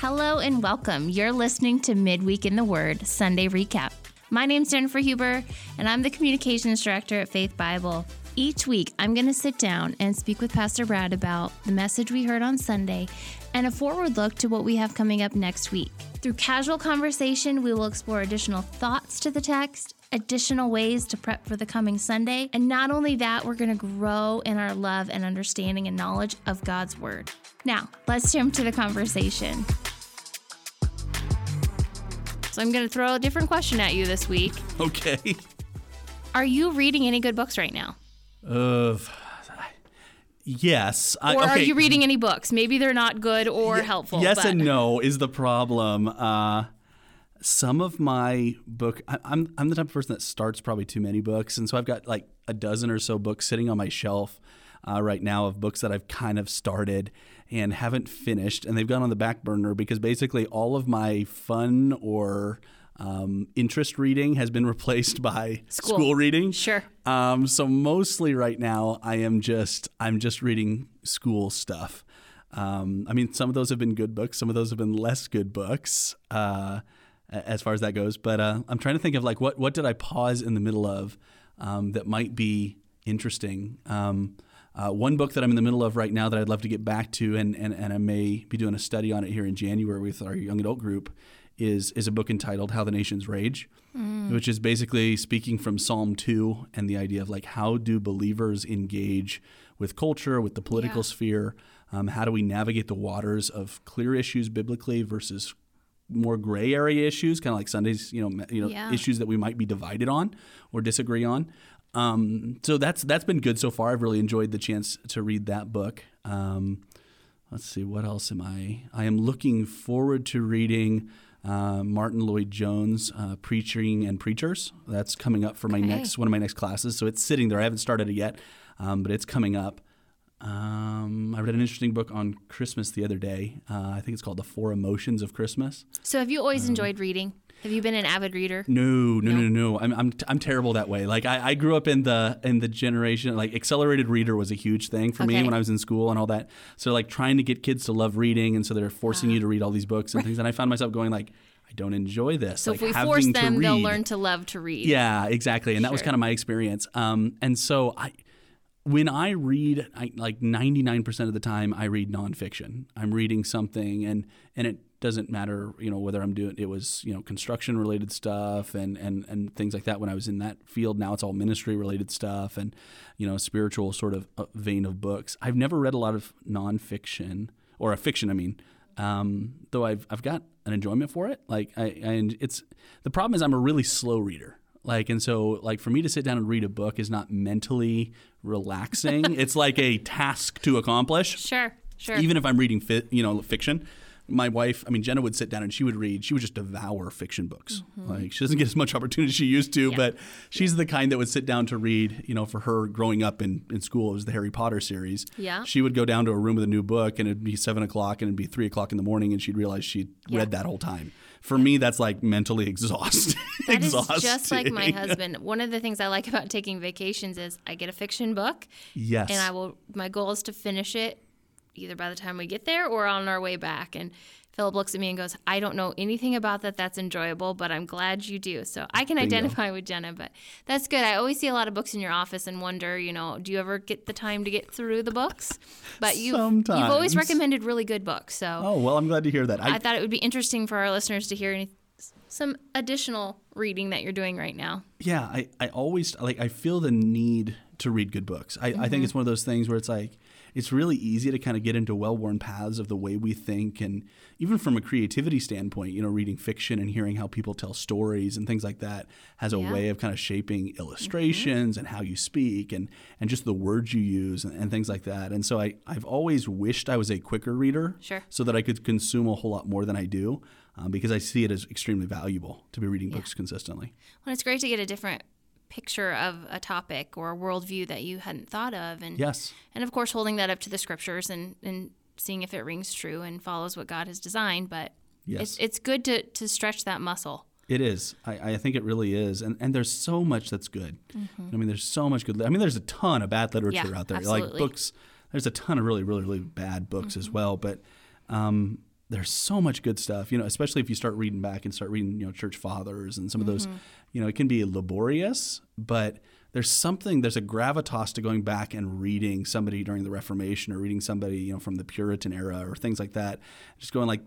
Hello and welcome. You're listening to Midweek in the Word Sunday Recap. My name's Jennifer Huber, and I'm the Communications Director at Faith Bible. Each week, I'm going to sit down and speak with Pastor Brad about the message we heard on Sunday and a forward look to what we have coming up next week. Through casual conversation, we will explore additional thoughts to the text, additional ways to prep for the coming Sunday, and not only that, we're going to grow in our love and understanding and knowledge of God's Word. Now, let's jump to the conversation. So, I'm going to throw a different question at you this week. Okay. Are you reading any good books right now? Uh, yes. I, Or are you reading any books? Maybe they're not good or Ye- helpful. Yes but and no is the problem. Uh, some of my book, I, I'm I'm the type of person that starts probably too many books, and so I've got like a dozen or so books sitting on my shelf uh, right now of books that I've kind of started and haven't finished, and they've gone on the back burner because basically all of my fun or um, interest reading has been replaced by School. reading. Sure. Um, so mostly right now, I am just I'm just reading school stuff. Um, I mean, some of those have been good books, some of those have been less good books, uh, as far as that goes. But uh, I'm trying to think of like what what did I pause in the middle of um, that might be interesting. Um, uh, one book that I'm in the middle of right now that I'd love to get back to, and, and, and I may be doing a study on it here in January with our young adult group, is is a book entitled "How the Nations Rage," which is basically speaking from Psalm two and the idea of like how do believers engage with culture, with the political Yeah. sphere. Um, how do we navigate the waters of clear issues biblically versus more gray area issues, kind of like Sundays, you know, you know, Yeah. issues that we might be divided on or disagree on. Um, so that's that's been good so far. I've really enjoyed the chance to read that book. Um, let's see, what else am I? I am looking forward to reading uh, Martyn Lloyd-Jones, uh, Preaching and Preachers. That's coming up for my Okay. next one of my next classes. So it's sitting there. I haven't started it yet, um, but it's coming up. Um, I read an interesting book on Christmas the other day. Uh, I think it's called The Four Emotions of Christmas. So, have you always Um, enjoyed reading? Have you been an avid reader? No, no, No? no, no. I'm, I'm, I'm terrible that way. Like I, I grew up in the in the generation like accelerated reader was a huge thing for me when I was in school and all that. So like trying to get kids to love reading, and so they're forcing Ah. you to read all these books and things. And I found myself going like, I don't enjoy this. So, like if we force them, they'll learn to love to read. Yeah, exactly. And that was kind of my experience. Um, and so I, when I read, I, like 99% of the time, I read nonfiction. I'm reading something and, and it doesn't matter, you know, whether I'm doing, it was, you know, construction related stuff and, and, and things like that when I was in that field. Now it's all ministry related stuff and, you know, spiritual sort of uh, vein of books. I've never read a lot of nonfiction or a fiction, I mean, um, though I've I've got an enjoyment for it. Like I and it's the problem is I'm a really slow reader. Like and so like for me to sit down and read a book is not mentally relaxing. it's like a task to accomplish. Sure, sure. Even if I'm reading fi- you know fiction, my wife, I mean Jenna would sit down and she would read. She would just devour fiction books. Mm-hmm. Like she doesn't get as much opportunity as she used to, Yeah. but she's the kind that would sit down to read. You know, for her growing up in in school, it was the Harry Potter series. Yeah. She would go down to a room with a new book, and it'd be seven o'clock, and it'd be three o'clock in the morning, and she'd realize she'd Yeah. read that whole time. For me, that's like mentally exhausting. That is just like my husband. One of the things I like about taking vacations is I get a fiction book Yes. and I will my goal is to finish it either by the time we get there or on our way back and Philip looks at me and goes, I don't know anything about that that's enjoyable, but I'm glad you do. So I can Bingo. identify with Jenna, but that's good. I always see a lot of books in your office and wonder, you know, do you ever get the time to get through the books? But you've, you've always recommended really good books. So Oh well, I'm glad to hear that. I, thought it would be interesting for our listeners to hear any, some additional reading that you're doing right now. yeah, I, I always like I feel the need to read good books. I, I think mm-hmm. it's one of those things where it's like it's really easy to kind of get into well-worn paths of the way we think and even from a creativity standpoint, you know, reading fiction and hearing how people tell stories and things like that has a Yeah. way of kind of shaping illustrations and how you speak and and just the words you use and, and things like that. And so I, I've always wished I was a quicker reader Sure. so that I could consume a whole lot more than I do um, because I see it as extremely valuable to be reading books consistently. Well, it's great to get a different picture of a topic or a worldview that you hadn't thought of, and Yes. and of course holding that up to the scriptures and and seeing if it rings true and follows what God has designed. But Yes. it's it's good to to stretch that muscle. It is. I, I think it really is. And and there's so much that's good. I mean, there's so much good. I mean, there's a ton of bad literature Yeah, out there. absolutely. Like books, there's a ton of really, really, really bad books as well. But um, there's so much good stuff, you know, especially if you start reading back and start reading, you know, church fathers and some of those, mm-hmm. you know, it can be laborious, but there's something, there's a gravitas to going back and reading somebody during the Reformation or reading somebody, you know, from the Puritan era or things like that. Just going like,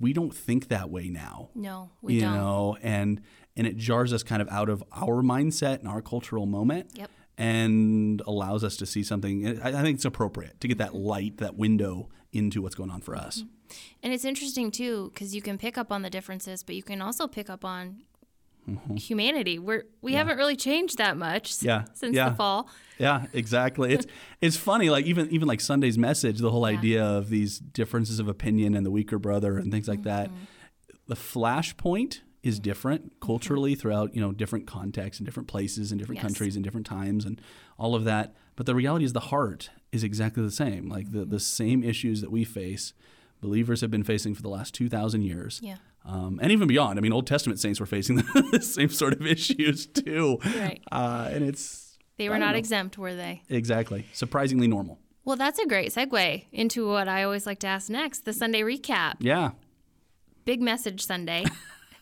we don't think that way now. No, we you don't. You know, and and it jars us kind of out of our mindset and our cultural moment. Yep. And allows us to see something. I I think it's appropriate to get that mm-hmm. light, that window into what's going on for us. Mm-hmm. And it's interesting too because you can pick up on the differences, but you can also pick up on humanity. We're we haven't really changed that much s- Yeah, since yeah. the fall. Yeah, exactly. It's it's funny, like even even like Sunday's message, the whole Yeah. idea of these differences of opinion and the weaker brother and things like that. Mm-hmm. The flashpoint is different culturally throughout you know different contexts and different places and different Yes. countries and different times and all of that. But the reality is the heart is exactly the same. Like the Mm-hmm. the same issues that we face, believers have been facing for the last two thousand years. Yeah. Um, and even beyond. I mean, Old Testament saints were facing the same sort of issues too. Right. Uh, and it's They were not know. exempt, were they? Exactly. Surprisingly normal. Well, that's a great segue into what I always like to ask next the Sunday recap. Yeah. Big message Sunday.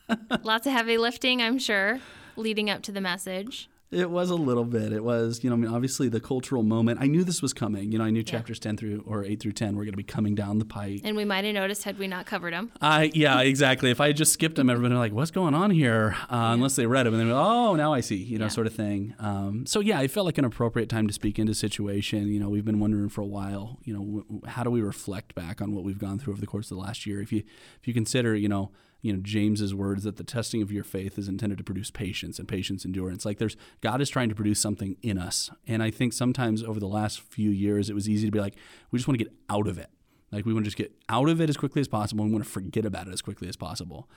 Lots of heavy lifting, I'm sure, leading up to the message. It was a little bit. It was, you know, I mean, obviously the cultural moment. I knew this was coming. You know, I knew chapters 10 through or 8 through 10 were going to be coming down the pike. And we might have noticed had we not covered them. I yeah, exactly. If I had just skipped them, everybody would be like, "What's going on here?" Uh, Unless they read them, and then oh, now I see, you know, Yeah. sort of thing. Um, so yeah, it felt like an appropriate time to speak into situation. You know, we've been wondering for a while. You know, w- how do we reflect back on what we've gone through over the course of the last year? If you if you consider, you know, you know James's words that the testing of your faith is intended to produce patience and patience endurance. Like there's God is trying to produce something in us, and I think sometimes over the last few years, it was easy to be like, we just want to get out of it. Like we want to just get out of it as quickly as possible and we want to forget about it as quickly as possible.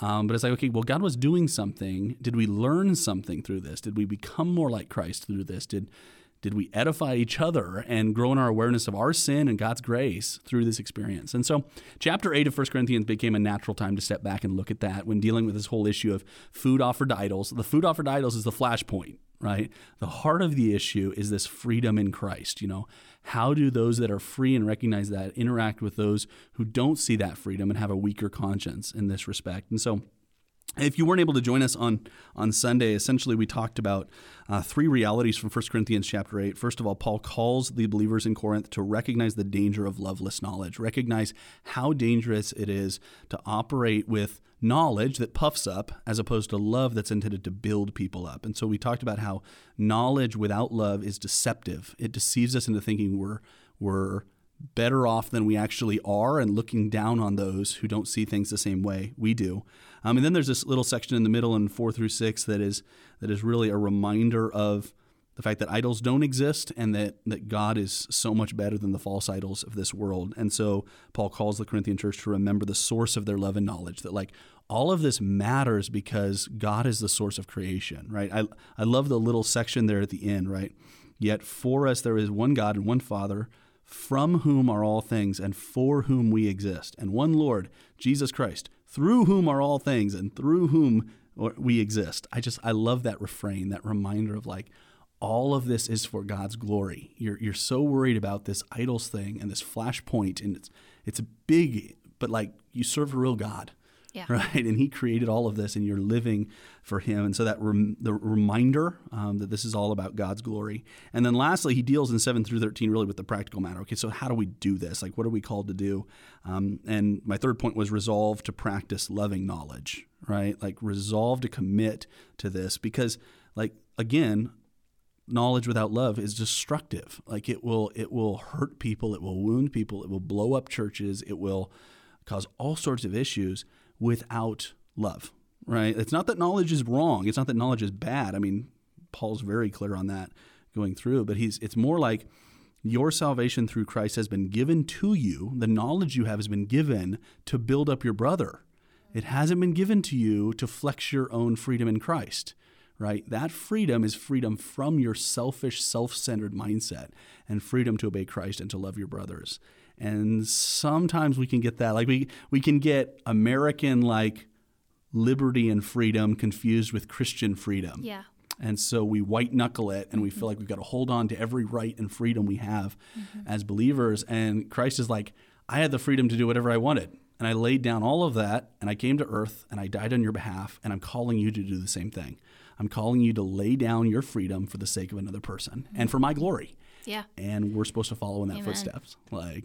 Um, but it's like, okay, well, God was doing something. Did we learn something through this? Did we become more like Christ through this? Did did we edify each other and grow in our awareness of our sin and God's grace through this experience? And so, chapter 8 of 1 Corinthians became a natural time to step back and look at that when dealing with this whole issue of food offered to idols. The food offered to idols is the flashpoint, right? The heart of the issue is this freedom in Christ. You know, how do those that are free and recognize that interact with those who don't see that freedom and have a weaker conscience in this respect? And so, if you weren't able to join us on on Sunday, essentially we talked about uh, three realities from 1 Corinthians chapter 8. First of all, Paul calls the believers in Corinth to recognize the danger of loveless knowledge, recognize how dangerous it is to operate with knowledge that puffs up as opposed to love that's intended to build people up. And so we talked about how knowledge without love is deceptive. It deceives us into thinking we're we're better off than we actually are and looking down on those who don't see things the same way we do. Um, and then there's this little section in the middle in four through six that is that is really a reminder of the fact that idols don't exist and that, that God is so much better than the false idols of this world. And so Paul calls the Corinthian church to remember the source of their love and knowledge, that like all of this matters because God is the source of creation, right? I, I love the little section there at the end, right? Yet for us there is one God and one Father, from whom are all things and for whom we exist, and one Lord, Jesus Christ, through whom are all things and through whom we exist. I just I love that refrain, that reminder of like all of this is for God's glory. You're you're so worried about this idols thing and this flashpoint, and it's it's a big, but like you serve a real God, Yeah. right? And He created all of this, and you're living for Him. And so that rem, the reminder um, that this is all about God's glory. And then lastly, He deals in seven through thirteen really with the practical matter. Okay, so how do we do this? Like, what are we called to do? Um, and my third point was resolve to practice loving knowledge, right? Like resolve to commit to this because, like again, knowledge without love is destructive. Like it will it will hurt people, it will wound people, it will blow up churches, it will cause all sorts of issues without love. Right? It's not that knowledge is wrong. It's not that knowledge is bad. I mean, Paul's very clear on that going through, but he's it's more like your salvation through Christ has been given to you. The knowledge you have has been given to build up your brother. It hasn't been given to you to flex your own freedom in Christ right? That freedom is freedom from your selfish, self centered mindset and freedom to obey Christ and to love your brothers. And sometimes we can get that. Like we, we can get American like liberty and freedom confused with Christian freedom. Yeah. And so we white knuckle it and we feel mm-hmm. like we've got to hold on to every right and freedom we have mm-hmm. as believers. And Christ is like, I had the freedom to do whatever I wanted. and I laid down all of that and I came to earth and I died on your behalf and I'm calling you to do the same thing. I'm calling you to lay down your freedom for the sake of another person and for my mm-hmm. glory. Yeah. And we're supposed to follow in that Amen. footsteps. Like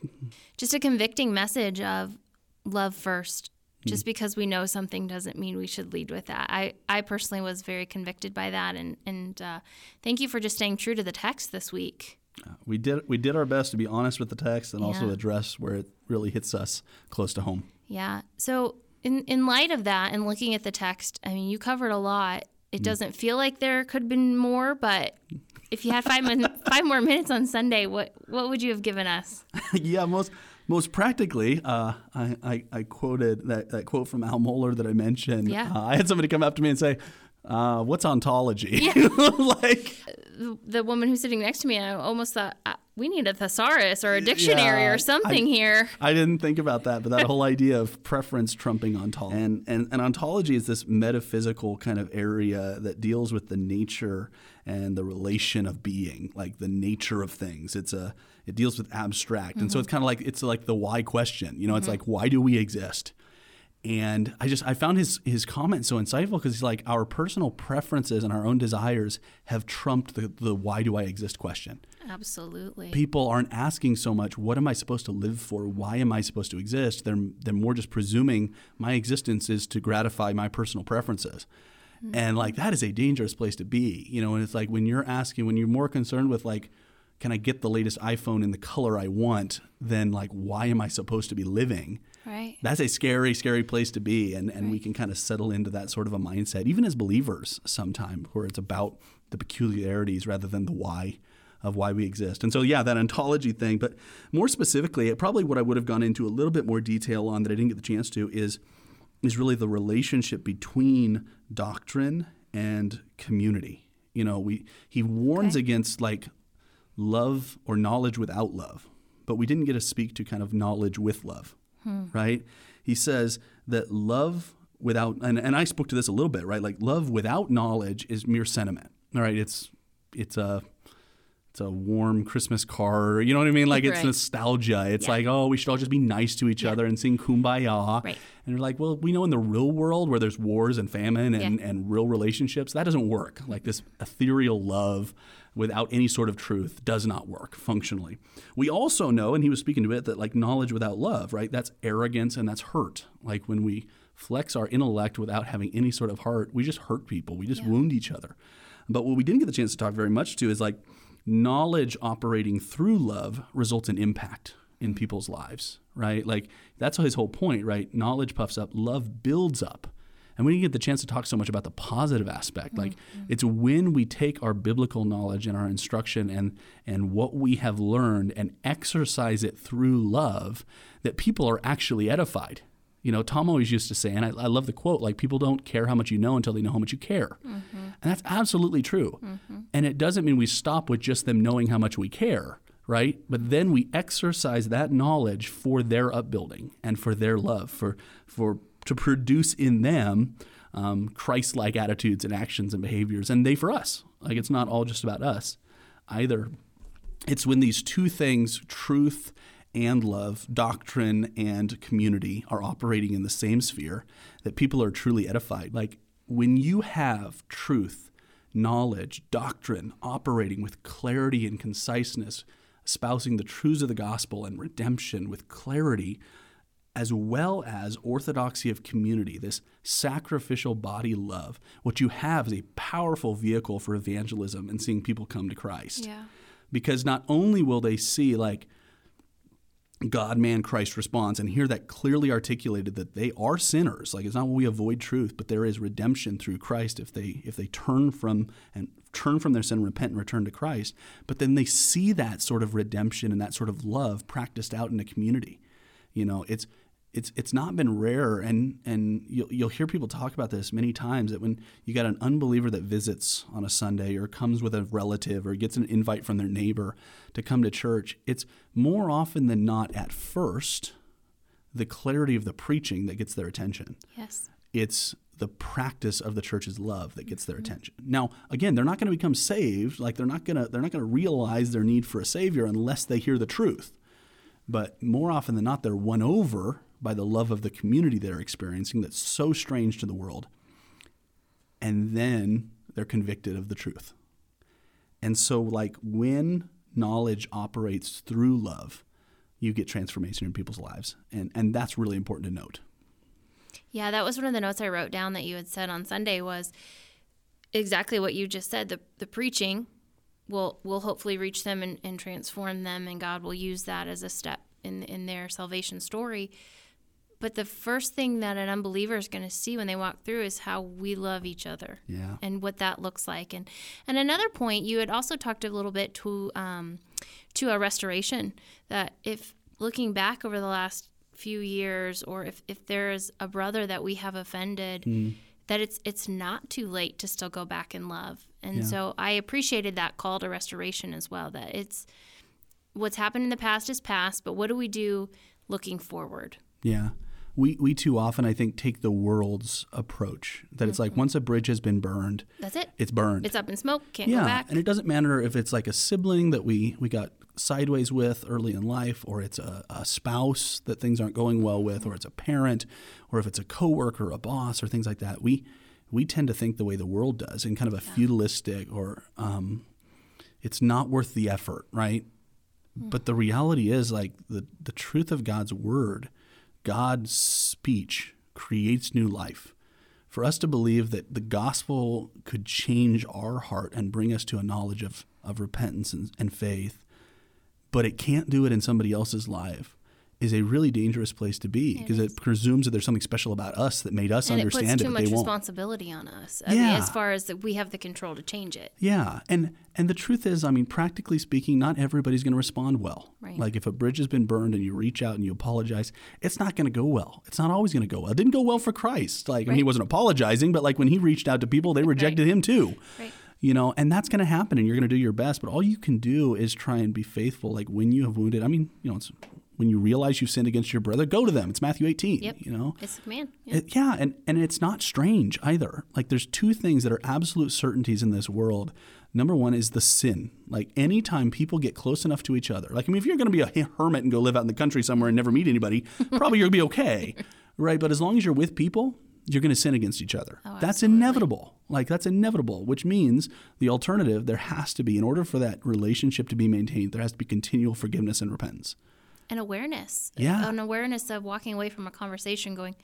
Just a convicting message of love first. Hmm. Just because we know something doesn't mean we should lead with that. I, I personally was very convicted by that, and and uh, thank you for just staying true to the text this week. we did we did our best to be honest with the text and also address where it really hits us close to home. Yeah. So in in light of that and looking at the text, I mean, you covered a lot. It Hmm. doesn't feel like there could have been more, but if you had five min- five more minutes on Sunday, what what would you have given us? yeah, most most practically, uh, I, I, I quoted that, that quote from Al Mohler that I mentioned. Yeah. Uh, I had somebody come up to me and say, uh, "What's ontology?" Yeah. like, The, the woman who's sitting next to me, I almost thought uh, we need a thesaurus or a dictionary Yeah, or something I- here. I didn't think about that, but that whole idea of preference trumping ontology. And, and, and ontology is this metaphysical kind of area that deals with the nature and the relation of being, like the nature of things. It's a it deals with abstract. And so it's mm-hmm. kind of like it's like the why question. You know, it's mm-hmm. like why do we exist? And I just I found his his comment so insightful because he's like our personal preferences and our own desires have trumped the, the why do I exist question Absolutely. people aren't asking so much what am i supposed to live for why am i supposed to exist they're they're more just presuming my existence is to gratify my personal preferences and like that is a dangerous place to be you know and it's like when you're asking when you're more concerned with like can i get the latest iphone in the color i want than like why am i supposed to be living Right. that's a scary, scary place to be. And, and we can kind of settle into that sort of a mindset, even as believers, sometime where it's about the peculiarities rather than the why of why we exist. And so, yeah, that ontology thing. But more specifically, it probably what I would have gone into a little bit more detail on that I didn't get the chance to is is really the relationship between doctrine and community. You know, we he warns Okay. against like love or knowledge without love, but we didn't get to speak to kind of knowledge with love, hmm. right? He says that love without, and, and I spoke to this a little bit, right? Like love without knowledge is mere sentiment, all right? It's it's a it's a warm Christmas card. You know what I mean? Like it's nostalgia. It's Yeah. like, oh, we should all just be nice to each other and sing kumbaya. Right. And you're like, well, we know in the real world where there's wars and famine and, Yeah. and real relationships, that doesn't work. Like this ethereal love without any sort of truth does not work functionally. We also know, and he was speaking to it, that like knowledge without love, right? That's arrogance and that's hurt. Like when we flex our intellect without having any sort of heart, we just hurt people. We just wound each other. But what we didn't get the chance to talk very much to is like knowledge operating through love results in impact in people's lives, right? Like that's his whole point, right? Knowledge puffs up, love builds up. And we didn't get the chance to talk so much about the positive aspect. Like mm-hmm. it's when we take our biblical knowledge and our instruction and and what we have learned and exercise it through love that people are actually edified. You know, Tom always used to say, and I, I love the quote, like people don't care how much you know until they know how much you care. And that's absolutely true. And it doesn't mean we stop with just them knowing how much we care, right? But then we exercise that knowledge for their upbuilding and for their love, for for to produce in them um, Christ-like attitudes and actions and behaviors, and they for us. Like it's not all just about us either. It's when these two things, truth and love, doctrine and community, are operating in the same sphere, that people are truly edified. Like when you have truth, knowledge, doctrine operating with clarity and conciseness, espousing the truths of the gospel and redemption with clarity, as well as orthodoxy of community, this sacrificial body love, what you have is a powerful vehicle for evangelism and seeing people come to Christ Yeah. because not only will they see like God, man, Christ response and hear that clearly articulated that they are sinners. Like it's not when we avoid truth, but there is redemption through Christ if they if they turn from and turn from their sin, repent, and return to Christ. But then they see that sort of redemption and that sort of love practiced out in a community. You know, it's it's it's not been rare, and and you'll you'll hear people talk about this many times that when you got an unbeliever that visits on a Sunday or comes with a relative or gets an invite from their neighbor to come to church, it's more often than not at first the clarity of the preaching that gets their attention. Yes. It's the practice of the church's love that gets their mm-hmm. attention. Now, again, they're not going to become saved, like they're not going to they're not going to realize their need for a savior unless they hear the truth. But more often than not, they're won over by the love of the community they're experiencing that's so strange to the world. And then they're convicted of the truth. And so, like, when knowledge operates through love, you get transformation in people's lives. And, and that's really important to note. Yeah, that was one of the notes I wrote down that you had said on Sunday was exactly what you just said. The, the preaching will will hopefully reach them and, and transform them, and God will use that as a step in in their salvation story. But the first thing that an unbeliever is going to see when they walk through is how we love each other, Yeah. and what that looks like. And and another point, you had also talked a little bit to um, to a restoration that if looking back over the last few years, or if if there is a brother that we have offended. That it's it's not too late to still go back in love, and Yeah. so I appreciated that call to restoration as well. That it's what's happened in the past is past, but what do we do looking forward? Yeah. We, we too often, I think, take the world's approach that it's like once a bridge has been burned, That's it. it's burned. It's up in smoke. Can't yeah. go back. And it doesn't matter if it's like a sibling that we, we got sideways with early in life, or it's a, a spouse that things aren't going well with, or it's a parent, or if it's a coworker, a boss, or things like that. We, we tend to think the way the world does in kind of a feudalistic or um, it's not worth the effort, right? But the reality is like the, the truth of God's word, God's speech creates new life. For us to believe that the gospel could change our heart and bring us to a knowledge of, of repentance and, and faith, but it can't do it in somebody else's life is a really dangerous place to be because it, presumes that there's something special about us that made us and it understand puts it, too but much they won't. responsibility on us. I mean, Yeah. as far as that we have the control to change it. Yeah, and and the truth is, I mean, practically speaking, not everybody's going to respond well. Right. Like if a bridge has been burned and you reach out and you apologize, it's not going to go well. It's not always going to go well. It didn't go well for Christ. Like I mean, he wasn't apologizing, but like when he reached out to people, they rejected him too. Right. You know, and that's going to happen, and you're going to do your best. But all you can do is try and be faithful. Like when you have wounded, I mean, you know, it's when you realize you've sinned against your brother, go to them. It's Matthew 18. Yep. You know, It's a command. Yeah. it, yeah, and, and it's not strange either. Like there's two things that are absolute certainties in this world. Number one is the sin. Like anytime people get close enough to each other, like I mean, if you're going to be a hermit and go live out in the country somewhere and never meet anybody, probably you're going to be okay, right? But as long as you're with people, you're going to sin against each other. Oh, that's absolutely. inevitable. Like that's inevitable, which means the alternative there has to be in order for that relationship to be maintained, there has to be continual forgiveness and repentance. And awareness. Yeah. An awareness of walking away from a conversation going,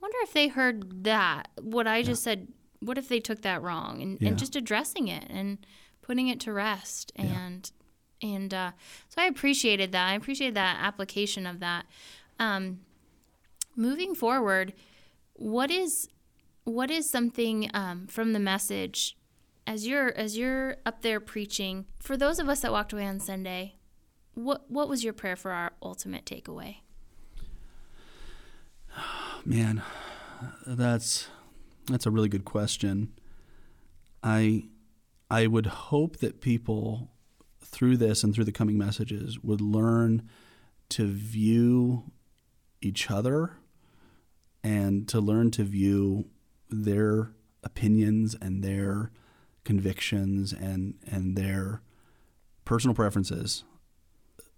wonder if they heard that, what I just said, what if they took that wrong? And, Yeah. and just addressing it and putting it to rest. And, and uh, so I appreciated that. I appreciated that application of that. Um, moving forward, what is what is something um, from the message as you're as you're up there preaching for those of us that walked away on Sunday? What what was your prayer for our ultimate takeaway? Man, that's that's a really good question. I I would hope that people through this and through the coming messages would learn to view each other and to learn to view their opinions and their convictions and and their personal preferences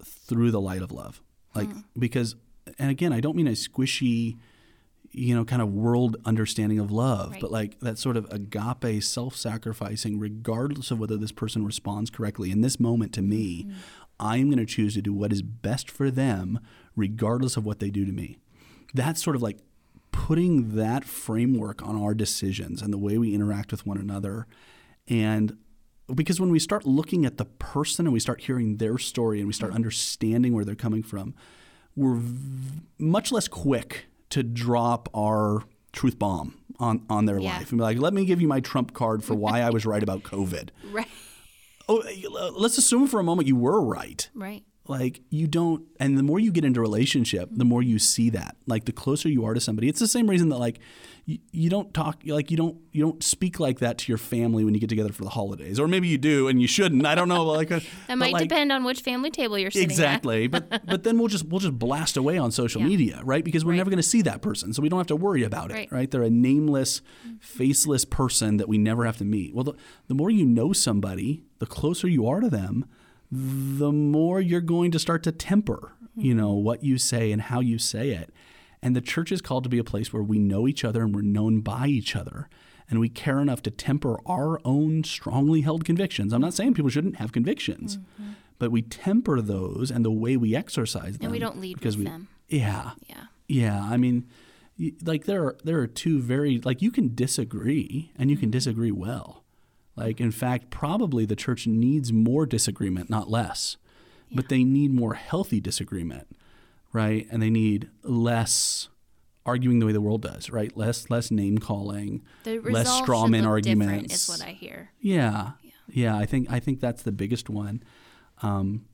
through the light of love. Like hmm. because and again, I don't mean a squishy you know, kind of world understanding of love, Right. but like that sort of agape, self sacrificing, regardless of whether this person responds correctly. In this moment, to me, mm-hmm. I'm going to choose to do what is best for them, regardless of what they do to me. That's sort of like putting that framework on our decisions and the way we interact with one another. And because when we start looking at the person and we start hearing their story and we start mm-hmm. understanding where they're coming from, we're v- much less quick to drop our truth bomb on, on their Yeah. life and be like, let me give you my trump card for why I was right about COVID. Right. Oh, let's assume for a moment you were right. Right. Like you don't, and the more you get into relationship, the more you see that. Like the closer you are to somebody, it's the same reason that like you, you don't talk, like you don't you don't speak like that to your family when you get together for the holidays, or maybe you do and you shouldn't. I don't know. Like uh, That might like, depend on which family table you're sitting at. Exactly, but but then we'll just we'll just blast away on social Yeah. media, right? Because we're Right. never going to see that person, so we don't have to worry about it, Right. right? They're a nameless, faceless person that we never have to meet. Well, the, the more you know somebody, the closer you are to them, the more you're going to start to temper you know, what you say and how you say it. And the church is called to be a place where we know each other and we're known by each other. And we care enough to temper our own strongly held convictions. I'm not saying people shouldn't have convictions, mm-hmm. but we temper those and the way we exercise them. And we don't lead because with we, them. Yeah. Yeah. Yeah. I mean, like there are there are two very like you can disagree and you can mm-hmm. disagree well. Like in fact, probably the church needs more disagreement, not less. Yeah. But they need more healthy disagreement, right? And they need less arguing the way the world does, right? Less less name calling, less straw man arguments. Is what I hear. Yeah, yeah, yeah, I think I think that's the biggest one. Um,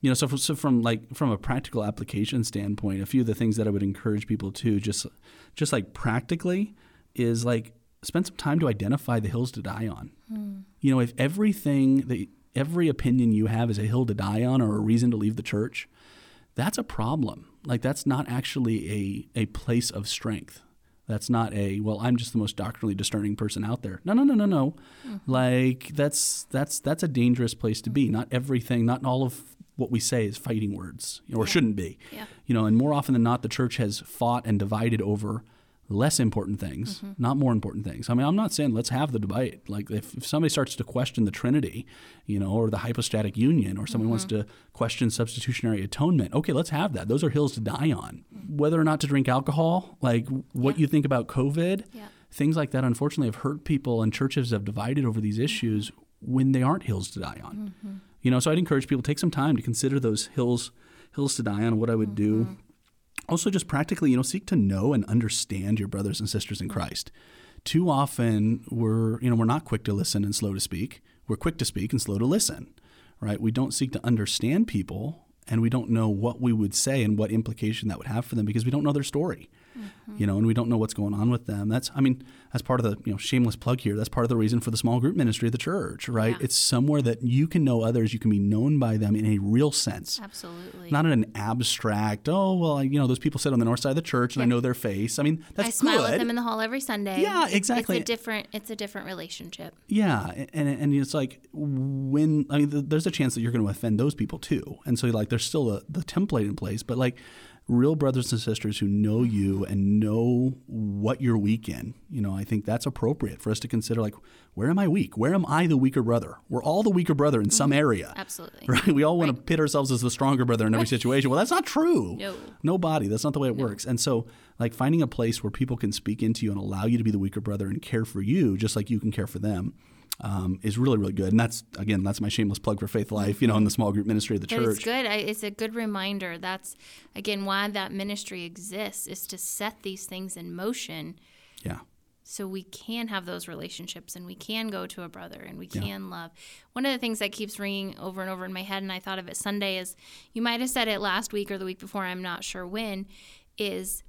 you know, so from, so from like from a practical application standpoint, a few of the things that I would encourage people to just just like practically is like spend some time to identify the hills to die on. Hmm. You know, if everything that every opinion you have is a hill to die on or a reason to leave the church, that's a problem. Like that's not actually a a place of strength. That's not a well. I'm just the most doctrinally discerning person out there. No, no, no, no, no. Mm-hmm. Like that's that's that's a dangerous place to be. Not everything, not all of what we say is fighting words, or yeah. shouldn't be. Yeah. You know, and more often than not, the church has fought and divided over less important things, mm-hmm. not more important things. I mean, I'm not saying let's have the debate. Like if, if somebody starts to question the Trinity, you know, or the hypostatic union, or someone mm-hmm. wants to question substitutionary atonement, okay, let's have that. Those are hills to die on. Whether or not to drink alcohol, like what yeah. you think about COVID, yeah. things like that, unfortunately, have hurt people, and churches have divided over these issues when they aren't hills to die on. Mm-hmm. You know, so I'd encourage people to take some time to consider those hills hills to die on. What I would do. Also, just practically, you know, seek to know and understand your brothers and sisters in Christ. Too often, we're you know we're not quick to listen and slow to speak. We're quick to speak and slow to listen, right? We don't seek to understand people, and we don't know what we would say and what implication that would have for them because we don't know their story mm-hmm. you know, and we don't know what's going on with them. That's, I mean, that's part of the, you know, shameless plug here. That's part of the reason for the small group ministry of the church, right? Yeah. It's somewhere that you can know others, you can be known by them in a real sense. Absolutely. Not in an abstract, oh, well, I, you know, those people sit on the north side of the church and yep. I know their face. I mean, that's I smile good. at them in the hall every Sunday. Yeah, exactly. It's a different, it's a different relationship. Yeah. And, and it's like when, I mean, there's a chance that you're going to offend those people too. And so like, there's still a, the template in place, but like, real brothers and sisters who know you and know what you're weak in. You know, I think that's appropriate for us to consider like, where am I weak? Where am I the weaker brother? We're all the weaker brother in some mm-hmm. area. Absolutely. Right? We all want right. to pit ourselves as the stronger brother in every situation. Well, that's not true. No. Nobody. That's not the way it no. works. And so, like, finding a place where people can speak into you and allow you to be the weaker brother and care for you just like you can care for them um, is really really good. And that's again that's my shameless plug for Faith Life, you know, in the small group ministry of the but church. It's good. I, it's a good reminder. That's again why that ministry exists is to set these things in motion. Yeah. So we can have those relationships and we can go to a brother and we can yeah. love. One of the things that keeps ringing over and over in my head, and I thought of it Sunday, is you might have said it last week or the week before, I'm not sure when, is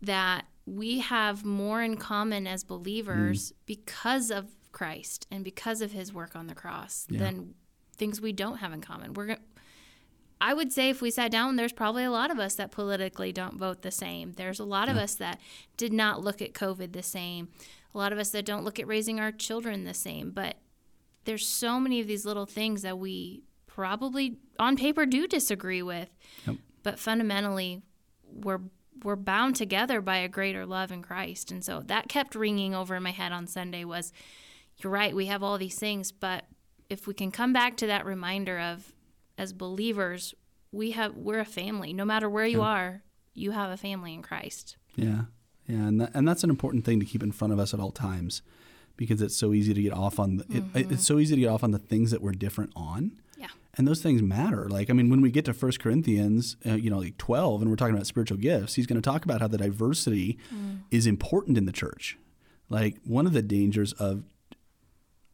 that we have more in common as believers mm. because of Christ and because of his work on the cross yeah. than things we don't have in common. We're I would say if we sat down, there's probably a lot of us that politically don't vote the same. There's a lot yeah. of us that did not look at COVID the same. A lot of us that don't look at raising our children the same. But there's so many of these little things that we probably on paper do disagree with. Yep. But fundamentally, we're we're bound together by a greater love in Christ. And so that kept ringing over in my head on Sunday was you're right, we have all these things, but if we can come back to that reminder of as believers, we have we're a family. No matter where you yeah. are, you have a family in Christ. Yeah. Yeah, and that, and that's an important thing to keep in front of us at all times because it's so easy to get off on the, mm-hmm. it, it's so easy to get off on the things that we're different on. Yeah. And those things matter. Like I mean when we get to 1 Corinthians, uh, you know, like 12 and we're talking about spiritual gifts, he's going to talk about how the diversity mm. is important in the church. Like one of the dangers of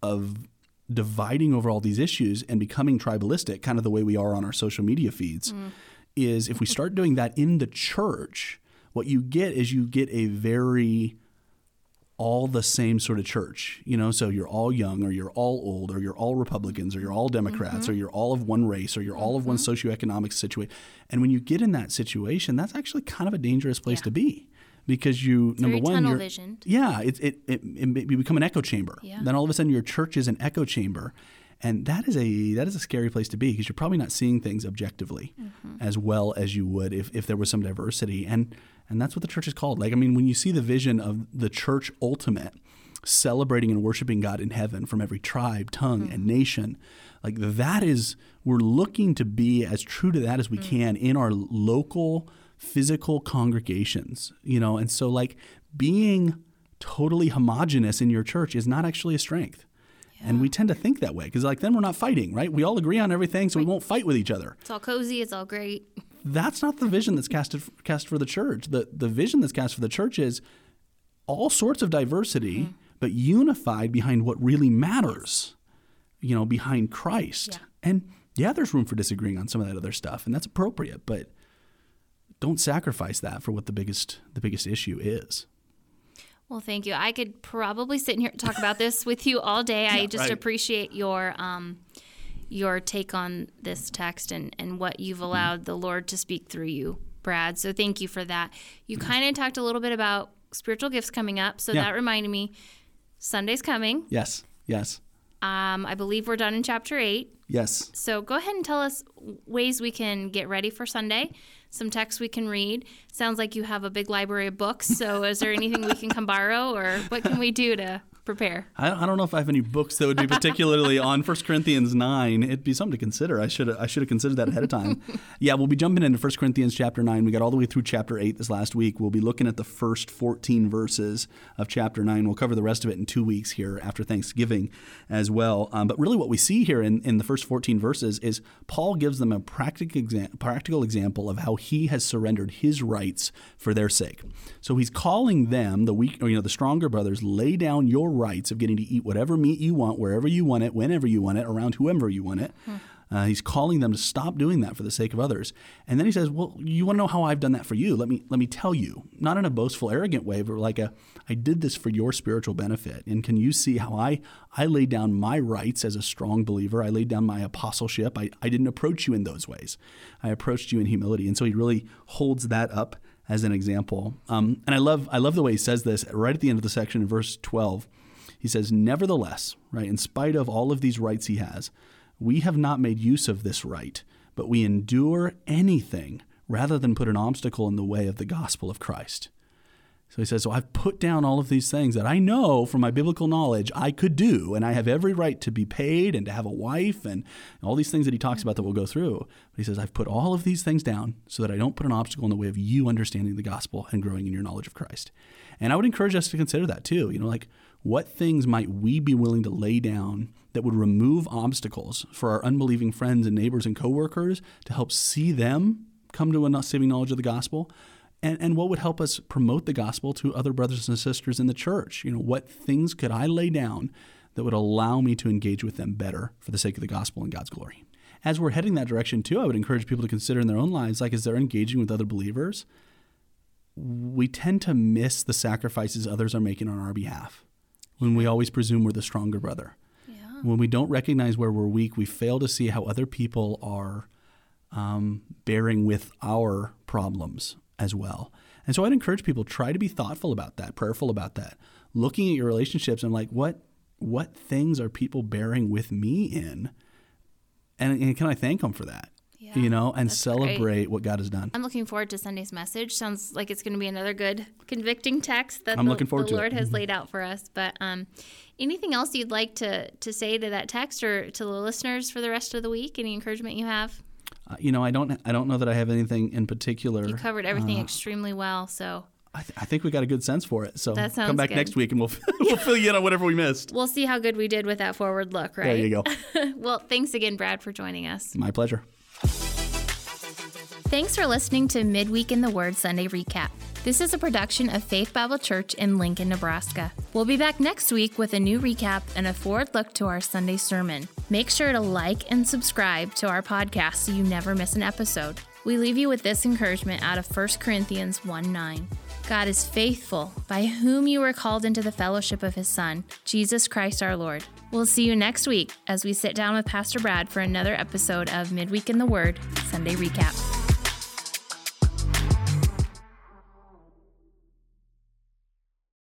of dividing over all these issues and becoming tribalistic, kind of the way we are on our social media feeds, mm. is if we start doing that in the church, what you get is you get a very all the same sort of church, you know. So you're all young, or you're all old, or you're all Republicans, or you're all Democrats, mm-hmm. or you're all of one race, or you're all mm-hmm. of one mm-hmm. socioeconomic situation. And when you get in that situation, that's actually kind of a dangerous place yeah. to be because you it's number one you're visioned. yeah it, it, it, it, you become an echo chamber yeah. then all of a sudden your church is an echo chamber And that is a that is a scary place to be because you're probably not seeing things objectively mm-hmm. as well as you would if, if there was some diversity. And and that's what the church is called. Like I mean, when you see the vision of the church ultimate celebrating and worshiping God in heaven from every tribe, tongue, and mm-hmm. nation, like that is we're looking to be as true to that as we mm. can in our local physical congregations. You know, and so like being totally homogenous in your church is not actually a strength. And we tend to think that way because, like, then we're not fighting, right? We all agree on everything, so we won't fight with each other. It's all cozy. It's all great. That's not the vision that's casted cast for the church. The the vision that's cast for the church is all sorts of diversity, mm-hmm. but unified behind what really matters. You know, behind Christ. Yeah. And yeah, there's room for disagreeing on some of that other stuff, and that's appropriate. But don't sacrifice that for what the biggest the biggest issue is. Well, thank you. I could probably sit in here and talk about this with you all day. I just right. appreciate your um, your take on this text and, and what you've allowed the Lord to speak through you, Brad. So thank you for that. You kind of talked a little bit about spiritual gifts coming up. So Yeah. that reminded me Sunday's coming. Yes. Yes. Um, I believe we're done in chapter eight. Yes. So go ahead and tell us ways we can get ready for Sunday, some texts we can read. Sounds like you have a big library of books. So is there anything we can come borrow or what can we do to prepare? I, I don't know if I have any books that would be particularly on 1 Corinthians 9. It'd be something to consider. I should I should have considered that ahead of time. yeah, we'll be jumping into 1 Corinthians chapter 9. We got all the way through chapter 8 this last week. We'll be looking at the first 14 verses of chapter 9. We'll cover the rest of it in two weeks here after Thanksgiving as well. Um, but really, what we see here in, in the first 14 verses is Paul gives them a practical, exa- practical example of how he has surrendered his rights for their sake. So he's calling them, the weak, or, you know, the stronger brothers, lay down your rights of getting to eat whatever meat you want, wherever you want it, whenever you want it, around whoever you want it. Uh, he's calling them to stop doing that for the sake of others. And then he says, "Well, you want to know how I've done that for you? Let me let me tell you, not in a boastful, arrogant way, but like a, I did this for your spiritual benefit. And can you see how I I laid down my rights as a strong believer? I laid down my apostleship. I, I didn't approach you in those ways. I approached you in humility. And so he really holds that up as an example. Um, and I love I love the way he says this right at the end of the section in verse twelve. He says, Nevertheless, right, in spite of all of these rights he has, we have not made use of this right, but we endure anything rather than put an obstacle in the way of the gospel of Christ. So he says, So I've put down all of these things that I know from my biblical knowledge I could do, and I have every right to be paid and to have a wife and all these things that he talks about that we'll go through. But he says, I've put all of these things down so that I don't put an obstacle in the way of you understanding the gospel and growing in your knowledge of Christ. And I would encourage us to consider that too. You know, like what things might we be willing to lay down that would remove obstacles for our unbelieving friends and neighbors and coworkers to help see them come to a saving knowledge of the gospel? and, and what would help us promote the gospel to other brothers and sisters in the church? You know, what things could I lay down that would allow me to engage with them better for the sake of the gospel and God's glory? As we're heading that direction too, I would encourage people to consider in their own lives, like as they're engaging with other believers, we tend to miss the sacrifices others are making on our behalf when we always presume we're the stronger brother. Yeah. When we don't recognize where we're weak, we fail to see how other people are um, bearing with our problems as well. And so I'd encourage people try to be thoughtful about that, prayerful about that, looking at your relationships and like what what things are people bearing with me in, and, and can I thank them for that? Yeah, you know, and that's great. celebrate what God has done. I'm looking forward to Sunday's message. Sounds like it's going to be another good convicting text that I'm the, looking forward the to it. Lord has laid out for us. But um, anything else you'd like to to say to that text or to the listeners for the rest of the week? Any encouragement you have? Uh, you know, I don't I don't know that I have anything in particular. You covered everything Uh, extremely well. So I, th- I think we got a good sense for it. So come back good. next week and we'll we'll fill you in on whatever we missed. we'll see how good we did with that forward look, right? There you go. well, thanks again, Brad, for joining us. My pleasure. Thanks for listening to Midweek in the Word Sunday Recap. This is a production of Faith Bible Church in Lincoln, Nebraska. We'll be back next week with a new recap and a forward look to our Sunday sermon. Make sure to like and subscribe to our podcast so you never miss an episode. We leave you with this encouragement out of 1 Corinthians 1 9. God is faithful, by whom you were called into the fellowship of his Son, Jesus Christ our Lord. We'll see you next week as we sit down with Pastor Brad for another episode of Midweek in the Word Sunday Recap.